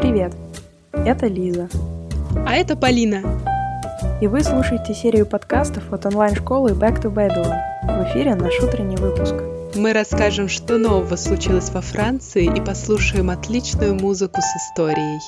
Привет! Это Лиза. А это Полина. И вы слушаете серию подкастов от онлайн-школы Back to Babylon. В эфире наш утренний выпуск. Мы расскажем, что нового случилось во Франции и послушаем отличную музыку с историей.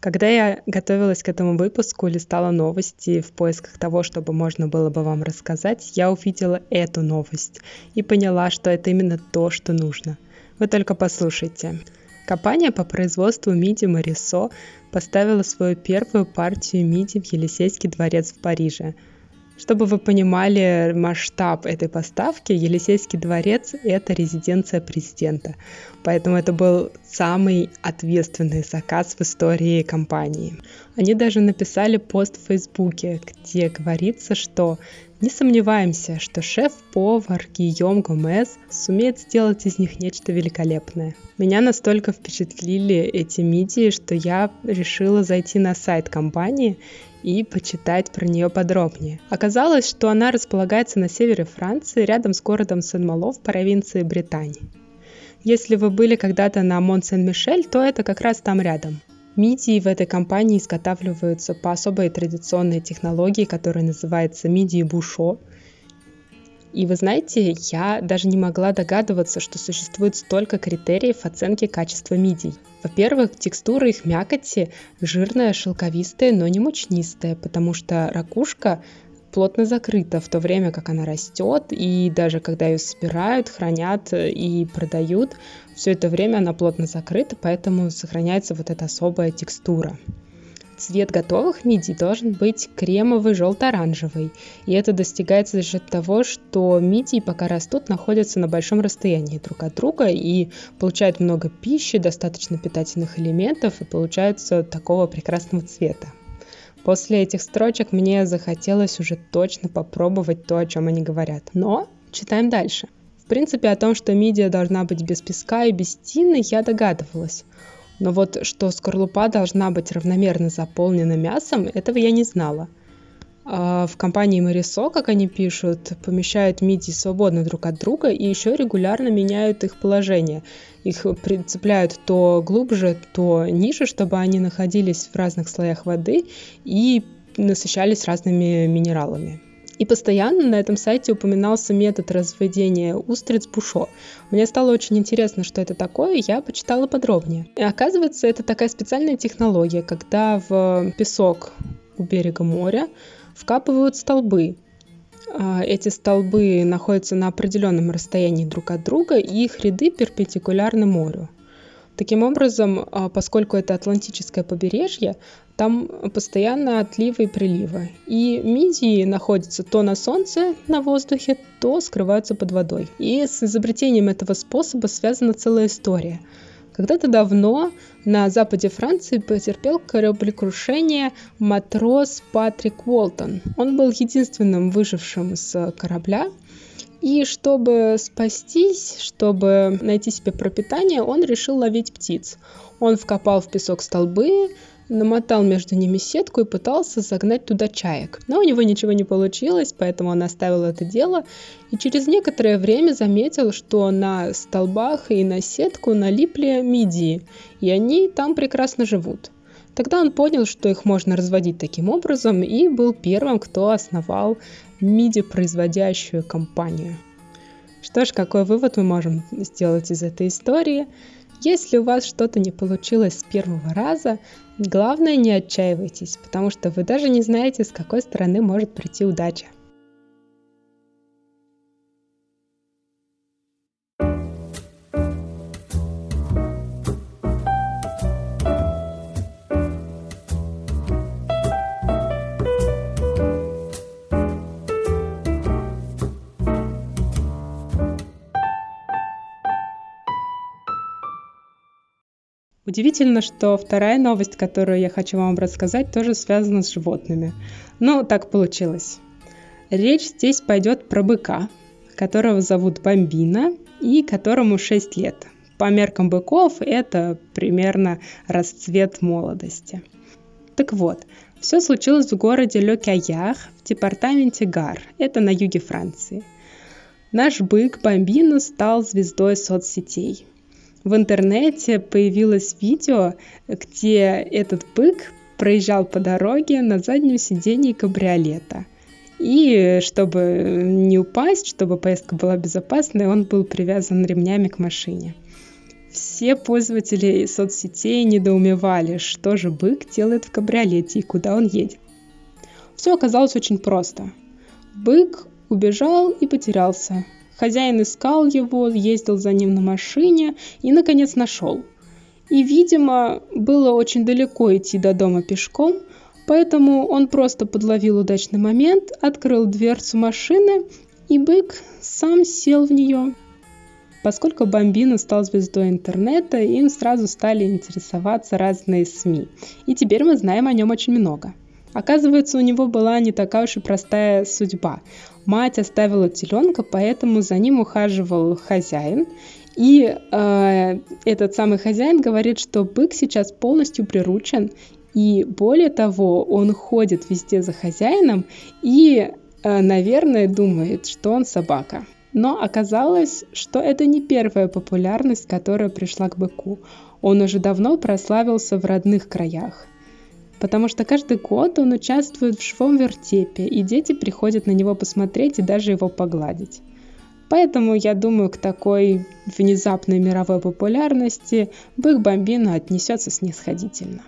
Когда я готовилась к этому выпуску, листала новости в поисках того, чтобы можно было бы вам рассказать, я увидела эту новость и поняла, что это именно то, что нужно. Вы только послушайте. Компания по производству миди Марисо поставила свою первую партию миди в Елисейский дворец в Париже – чтобы вы понимали масштаб этой поставки, Елисейский дворец — это резиденция президента. Поэтому это был самый ответственный заказ в истории компании. Они даже написали пост в Фейсбуке, где говорится, что не сомневаемся, что шеф-повар Гийом Гомес сумеет сделать из них нечто великолепное. Меня настолько впечатлили эти мидии, что я решила зайти на сайт компании и почитать про нее подробнее. Оказалось, что она располагается на севере Франции, рядом с городом Сен-Мало в провинции Британии. Если вы были когда-то на Мон-Сен-Мишель, то это как раз там рядом. Мидии в этой компании изготавливаются по особой традиционной технологии, которая называется мидии бушо. И вы знаете, я даже не могла догадываться, что существует столько критериев оценки качества мидий. Во-первых, текстура их мякоти жирная, шелковистая, но не мучнистая, потому что ракушка плотно закрыта в то время, как она растет, и даже когда ее собирают, хранят и продают, все это время она плотно закрыта, поэтому сохраняется вот эта особая текстура. Цвет готовых мидий должен быть кремовый, желто-оранжевый. И это достигается за счет того, что мидии, пока растут, находятся на большом расстоянии друг от друга и получают много пищи, достаточно питательных элементов и получаются такого прекрасного цвета. После этих строчек мне захотелось уже точно попробовать то, о чем они говорят. Но читаем дальше. В принципе, о том, что мидия должна быть без песка и без тины, я догадывалась. Но вот что скорлупа должна быть равномерно заполнена мясом, этого я не знала. А в компании Марисо, как они пишут, помещают мидии свободно друг от друга и еще регулярно меняют их положение. Их прицепляют то глубже, то ниже, чтобы они находились в разных слоях воды и насыщались разными минералами. И постоянно на этом сайте упоминался метод разведения устриц бушо. Мне стало очень интересно, что это такое, я почитала подробнее. И оказывается, это такая специальная технология, когда в песок у берега моря вкапывают столбы. А, эти столбы находятся на определенном расстоянии друг от друга, и их ряды перпендикулярны морю. Таким образом, а, поскольку это Атлантическое побережье, там постоянно отливы и приливы. И мидии находятся то на солнце, на воздухе, то скрываются под водой. И с изобретением этого способа связана целая история. Когда-то давно на западе Франции потерпел кораблекрушение матрос Патрик Уолтон. Он был единственным выжившим с корабля, и чтобы спастись, чтобы найти себе пропитание, он решил ловить птиц. Он вкопал в песок столбы, намотал между ними сетку и пытался загнать туда чаек. Но у него ничего не получилось, поэтому он оставил это дело и через некоторое время заметил, что на столбах и на сетку налипли мидии, и они там прекрасно живут. Тогда он понял, что их можно разводить таким образом, и был первым, кто основал MIDI-производящую компанию. Что ж, какой вывод мы можем сделать из этой истории? Если у вас что-то не получилось с первого раза, главное не отчаивайтесь, потому что вы даже не знаете, с какой стороны может прийти удача. Удивительно, что вторая новость, которую я хочу вам рассказать, тоже связана с животными. Но так получилось. Речь здесь пойдет про быка, которого зовут Бомбина и которому 6 лет. По меркам быков это примерно расцвет молодости. Так вот, все случилось в городе Ле Каях в департаменте Гар, это на юге Франции. Наш бык Бомбина стал звездой соцсетей – В интернете появилось видео, где этот бык проезжал по дороге на заднем сидении кабриолета. И чтобы не упасть, чтобы поездка была безопасной, он был привязан ремнями к машине. Все пользователи соцсетей недоумевали, что же бык делает в кабриолете и куда он едет. Все оказалось очень просто. Бык убежал и потерялся. Хозяин искал его, ездил за ним на машине и, наконец, нашел. И, видимо, было очень далеко идти до дома пешком, поэтому он просто подловил удачный момент, открыл дверцу машины, и бык сам сел в нее. Поскольку Бомбина стал звездой интернета, им сразу стали интересоваться разные СМИ. И теперь мы знаем о нем очень много. Оказывается, у него была не такая уж и простая судьба. Мать оставила теленка, поэтому за ним ухаживал хозяин. И э, этот самый хозяин говорит, что бык сейчас полностью приручен, и более того, он ходит везде за хозяином и, э, наверное, думает, что он собака. Но оказалось, что это не первая популярность, которая пришла к быку. Он уже давно прославился в родных краях потому что каждый год он участвует в живом вертепе, и дети приходят на него посмотреть и даже его погладить. Поэтому, я думаю, к такой внезапной мировой популярности Бык Бомбина отнесется снисходительно.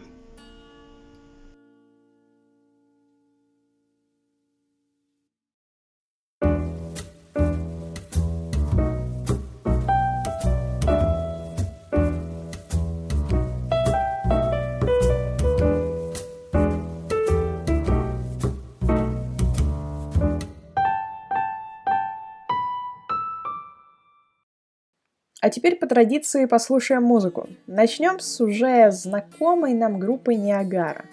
Теперь по традиции послушаем музыку. Начнем с уже знакомой нам группы Ниагара.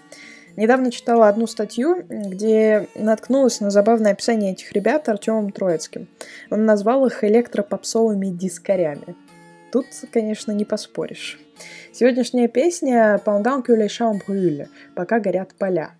Недавно читала одну статью, где наткнулась на забавное описание этих ребят Артемом Троицким. Он назвал их электропопсовыми дискарями. Тут, конечно, не поспоришь. Сегодняшняя песня «Pendant que les champs brûlent» – «Пока горят поля».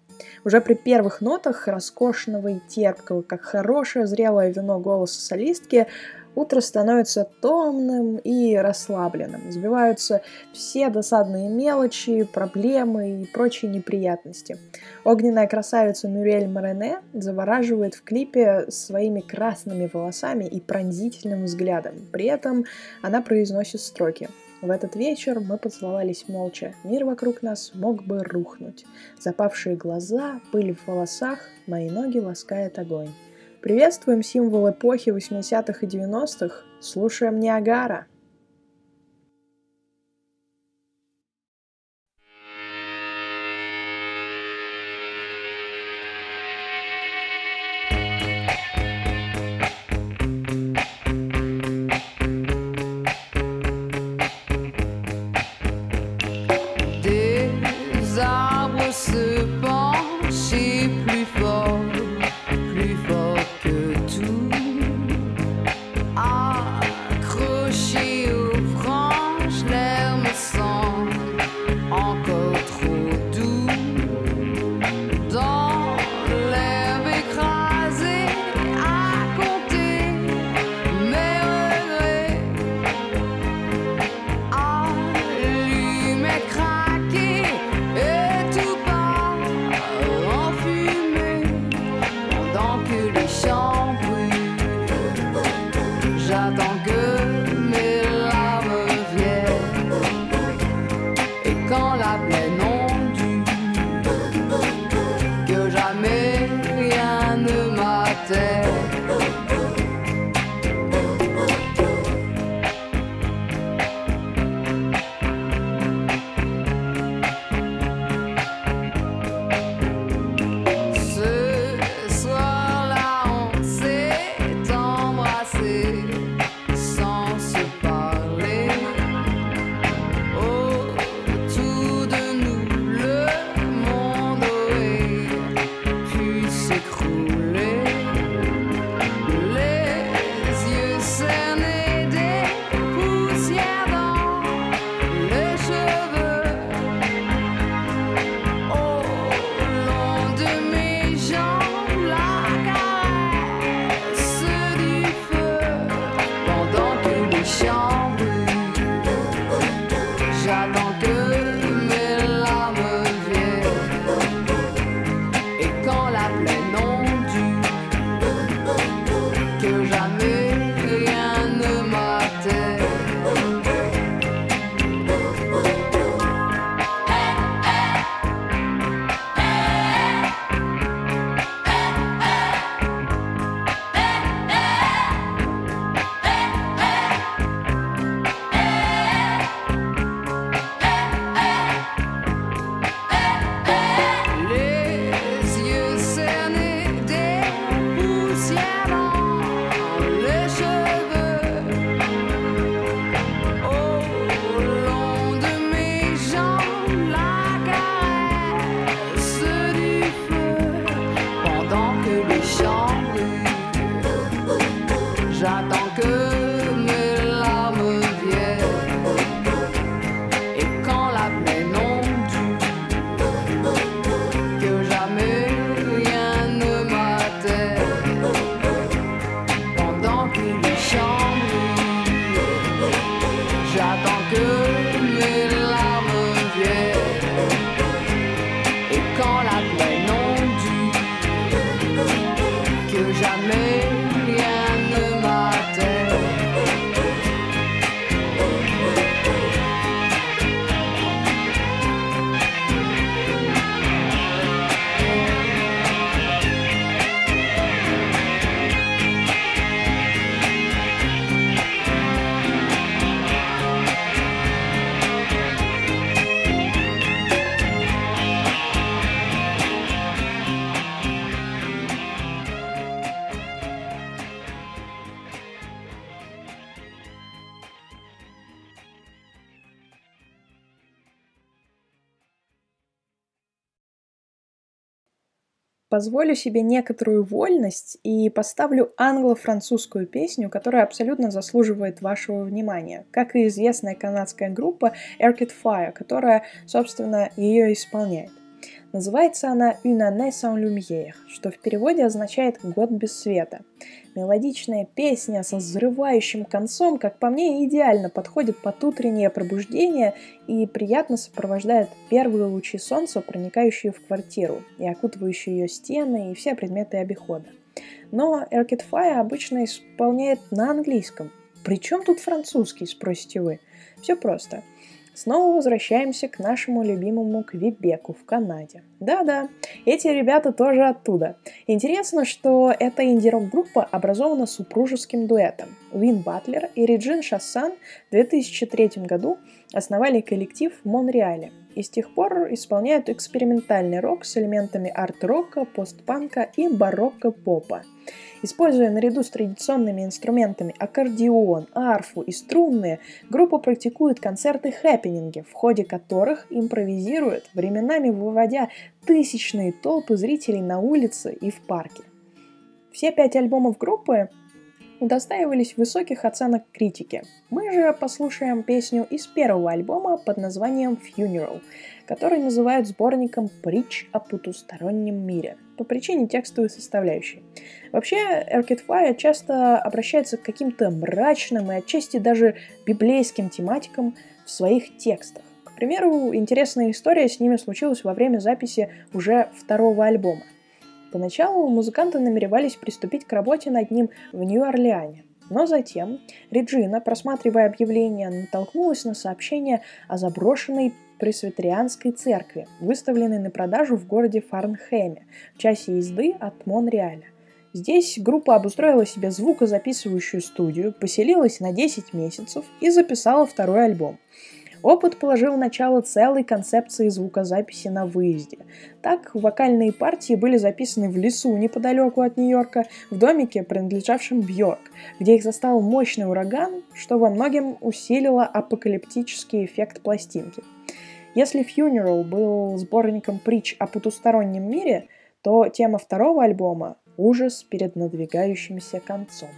Уже при первых нотах роскошного и терпкого, как хорошее зрелое вино голоса солистки, Утро становится томным и расслабленным. Сбиваются все досадные мелочи, проблемы и прочие неприятности. Огненная красавица Мюрель Морене завораживает в клипе своими красными волосами и пронзительным взглядом. При этом она произносит строки. В этот вечер мы поцеловались молча. Мир вокруг нас мог бы рухнуть. Запавшие глаза, пыль в волосах, мои ноги ласкает огонь. Приветствуем символ эпохи 80-х и 90-х, слушаем Ниагара. good. Позволю себе некоторую вольность и поставлю англо-французскую песню, которая абсолютно заслуживает вашего внимания, как и известная канадская группа Arcade Fire, которая, собственно, ее исполняет. Называется она «Une année sans lumière», что в переводе означает «год без света». Мелодичная песня со взрывающим концом, как по мне, идеально подходит под утреннее пробуждение и приятно сопровождает первые лучи солнца, проникающие в квартиру и окутывающие ее стены и все предметы обихода. Но Arcade Fire обычно исполняет на английском. Причем тут французский, спросите вы? Все просто – Снова возвращаемся к нашему любимому Квебеку в Канаде. Да-да, эти ребята тоже оттуда. Интересно, что эта инди-рок-группа образована супружеским дуэтом. Вин Батлер и Реджин Шассан в 2003 году основали коллектив в Монреале и с тех пор исполняют экспериментальный рок с элементами арт-рока, постпанка и барокко-попа. Используя наряду с традиционными инструментами аккордеон, арфу и струнные, группа практикует концерты-хэппининги, в ходе которых импровизирует, временами выводя тысячные толпы зрителей на улице и в парке. Все пять альбомов группы удостаивались высоких оценок критики. Мы же послушаем песню из первого альбома под названием Funeral, который называют сборником притч о потустороннем мире по причине текстовой составляющей. Вообще, Arcade Fire часто обращается к каким-то мрачным и отчасти даже библейским тематикам в своих текстах. К примеру, интересная история с ними случилась во время записи уже второго альбома – Поначалу музыканты намеревались приступить к работе над ним в Нью-Орлеане. Но затем Реджина, просматривая объявление, натолкнулась на сообщение о заброшенной пресвитерианской церкви, выставленной на продажу в городе Фарнхеме, в часе езды от Монреаля. Здесь группа обустроила себе звукозаписывающую студию, поселилась на 10 месяцев и записала второй альбом – Опыт положил начало целой концепции звукозаписи на выезде. Так, вокальные партии были записаны в лесу неподалеку от Нью-Йорка, в домике, принадлежавшем Бьорк, где их застал мощный ураган, что во многом усилило апокалиптический эффект пластинки. Если Funeral был сборником притч о потустороннем мире, то тема второго альбома – ужас перед надвигающимся концом.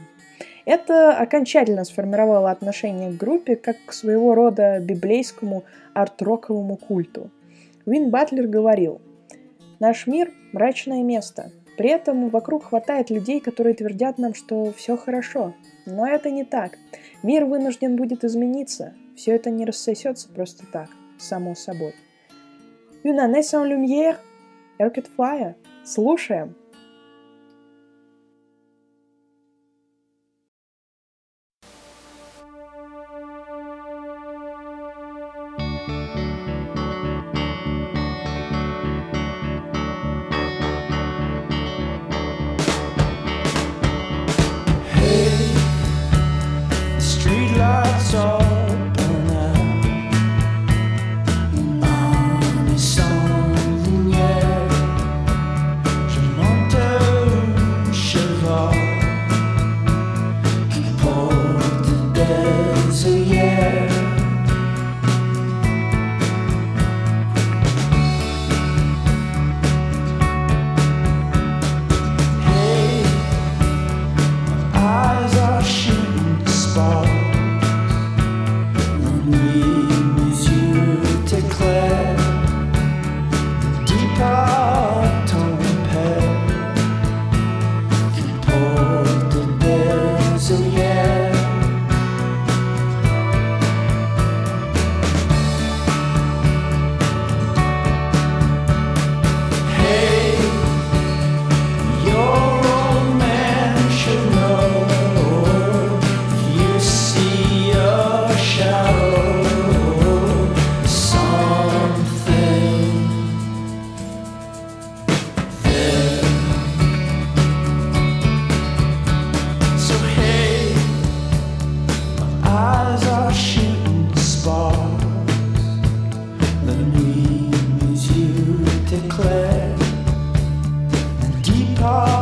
Это окончательно сформировало отношение к группе как к своего рода библейскому арт-роковому культу. Вин Батлер говорил, «Наш мир – мрачное место. При этом вокруг хватает людей, которые твердят нам, что все хорошо. Но это не так. Мир вынужден будет измениться. Все это не рассосется просто так, само собой. Une année sans lumière, Arcade Fire. Слушаем. Oh.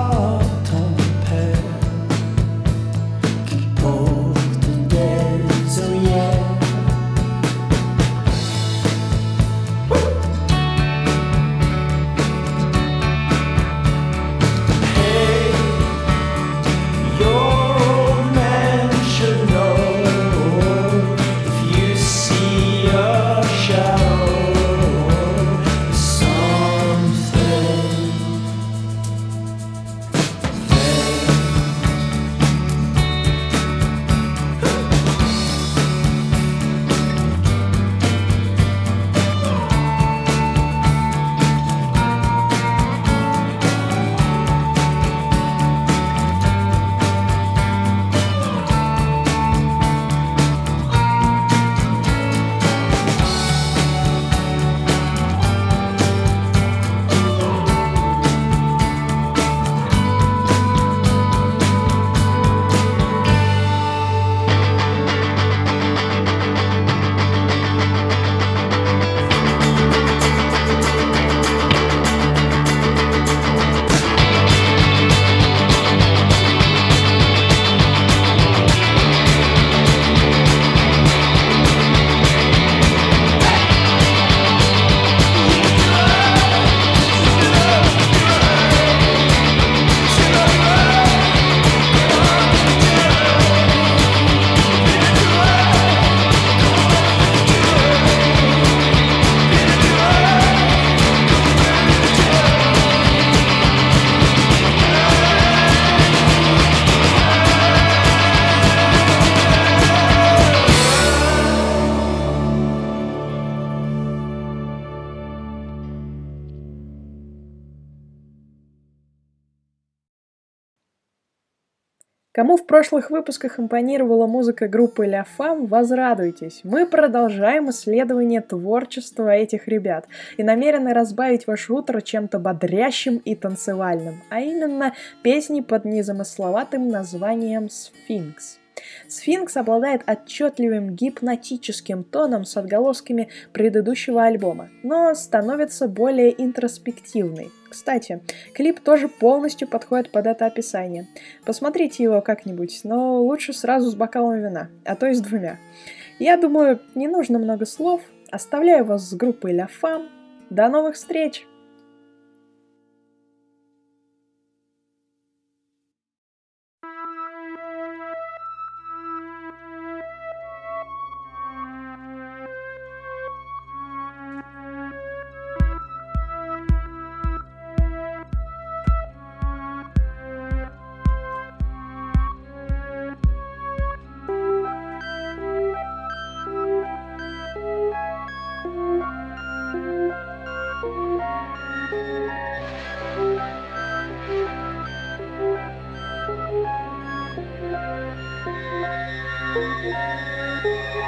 Кому в прошлых выпусках импонировала музыка группы La Femme, возрадуйтесь. Мы продолжаем исследование творчества этих ребят и намерены разбавить ваше утро чем-то бодрящим и танцевальным, а именно песни под незамысловатым названием «Сфинкс». Сфинкс обладает отчетливым гипнотическим тоном с отголосками предыдущего альбома, но становится более интроспективной. Кстати, клип тоже полностью подходит под это описание. Посмотрите его как-нибудь, но лучше сразу с бокалом вина, а то и с двумя. Я думаю, не нужно много слов. Оставляю вас с группой La Femme. До новых встреч! Música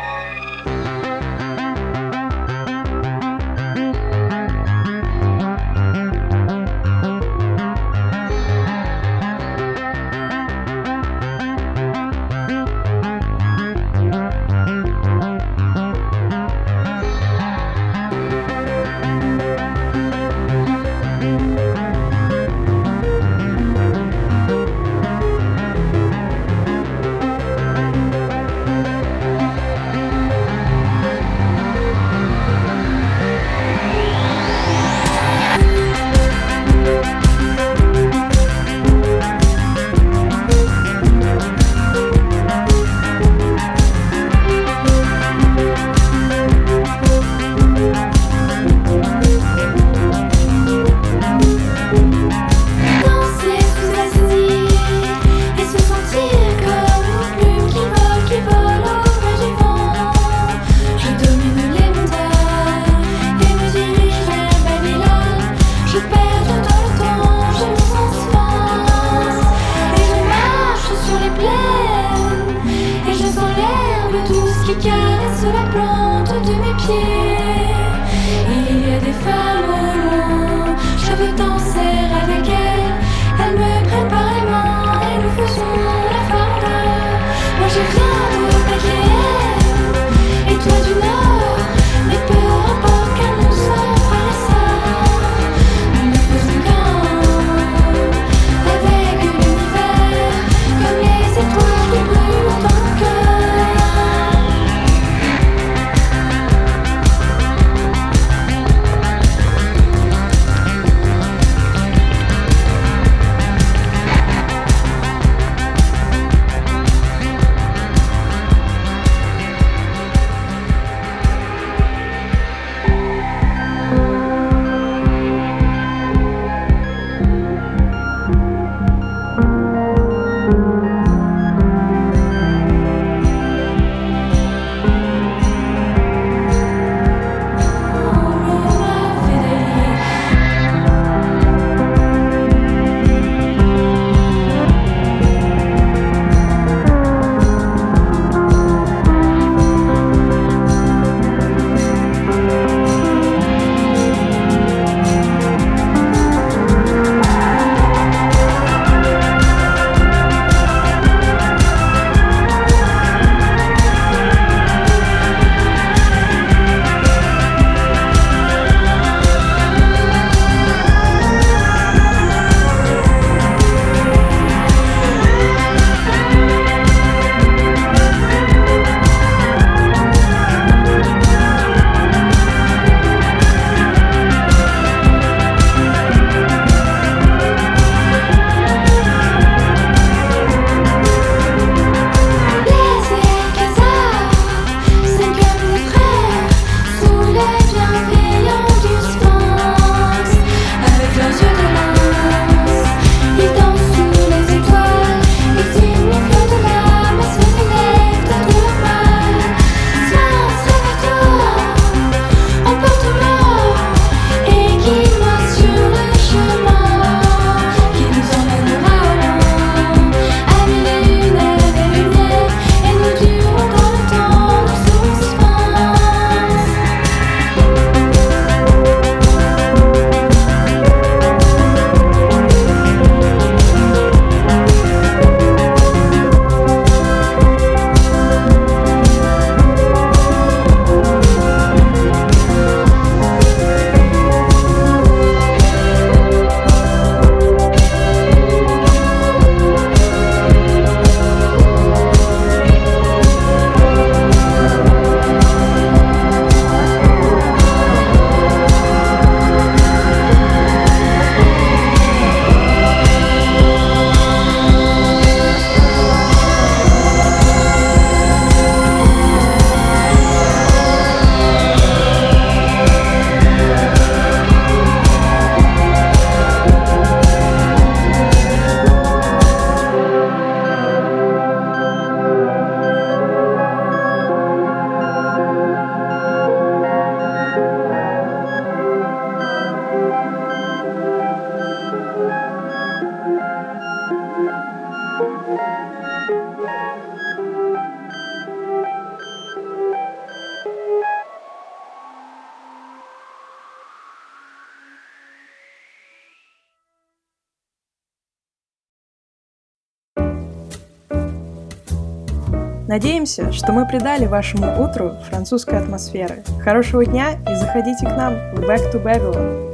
Надеемся, что мы придали вашему утру французской атмосферы. Хорошего дня и заходите к нам в Back to Babylon.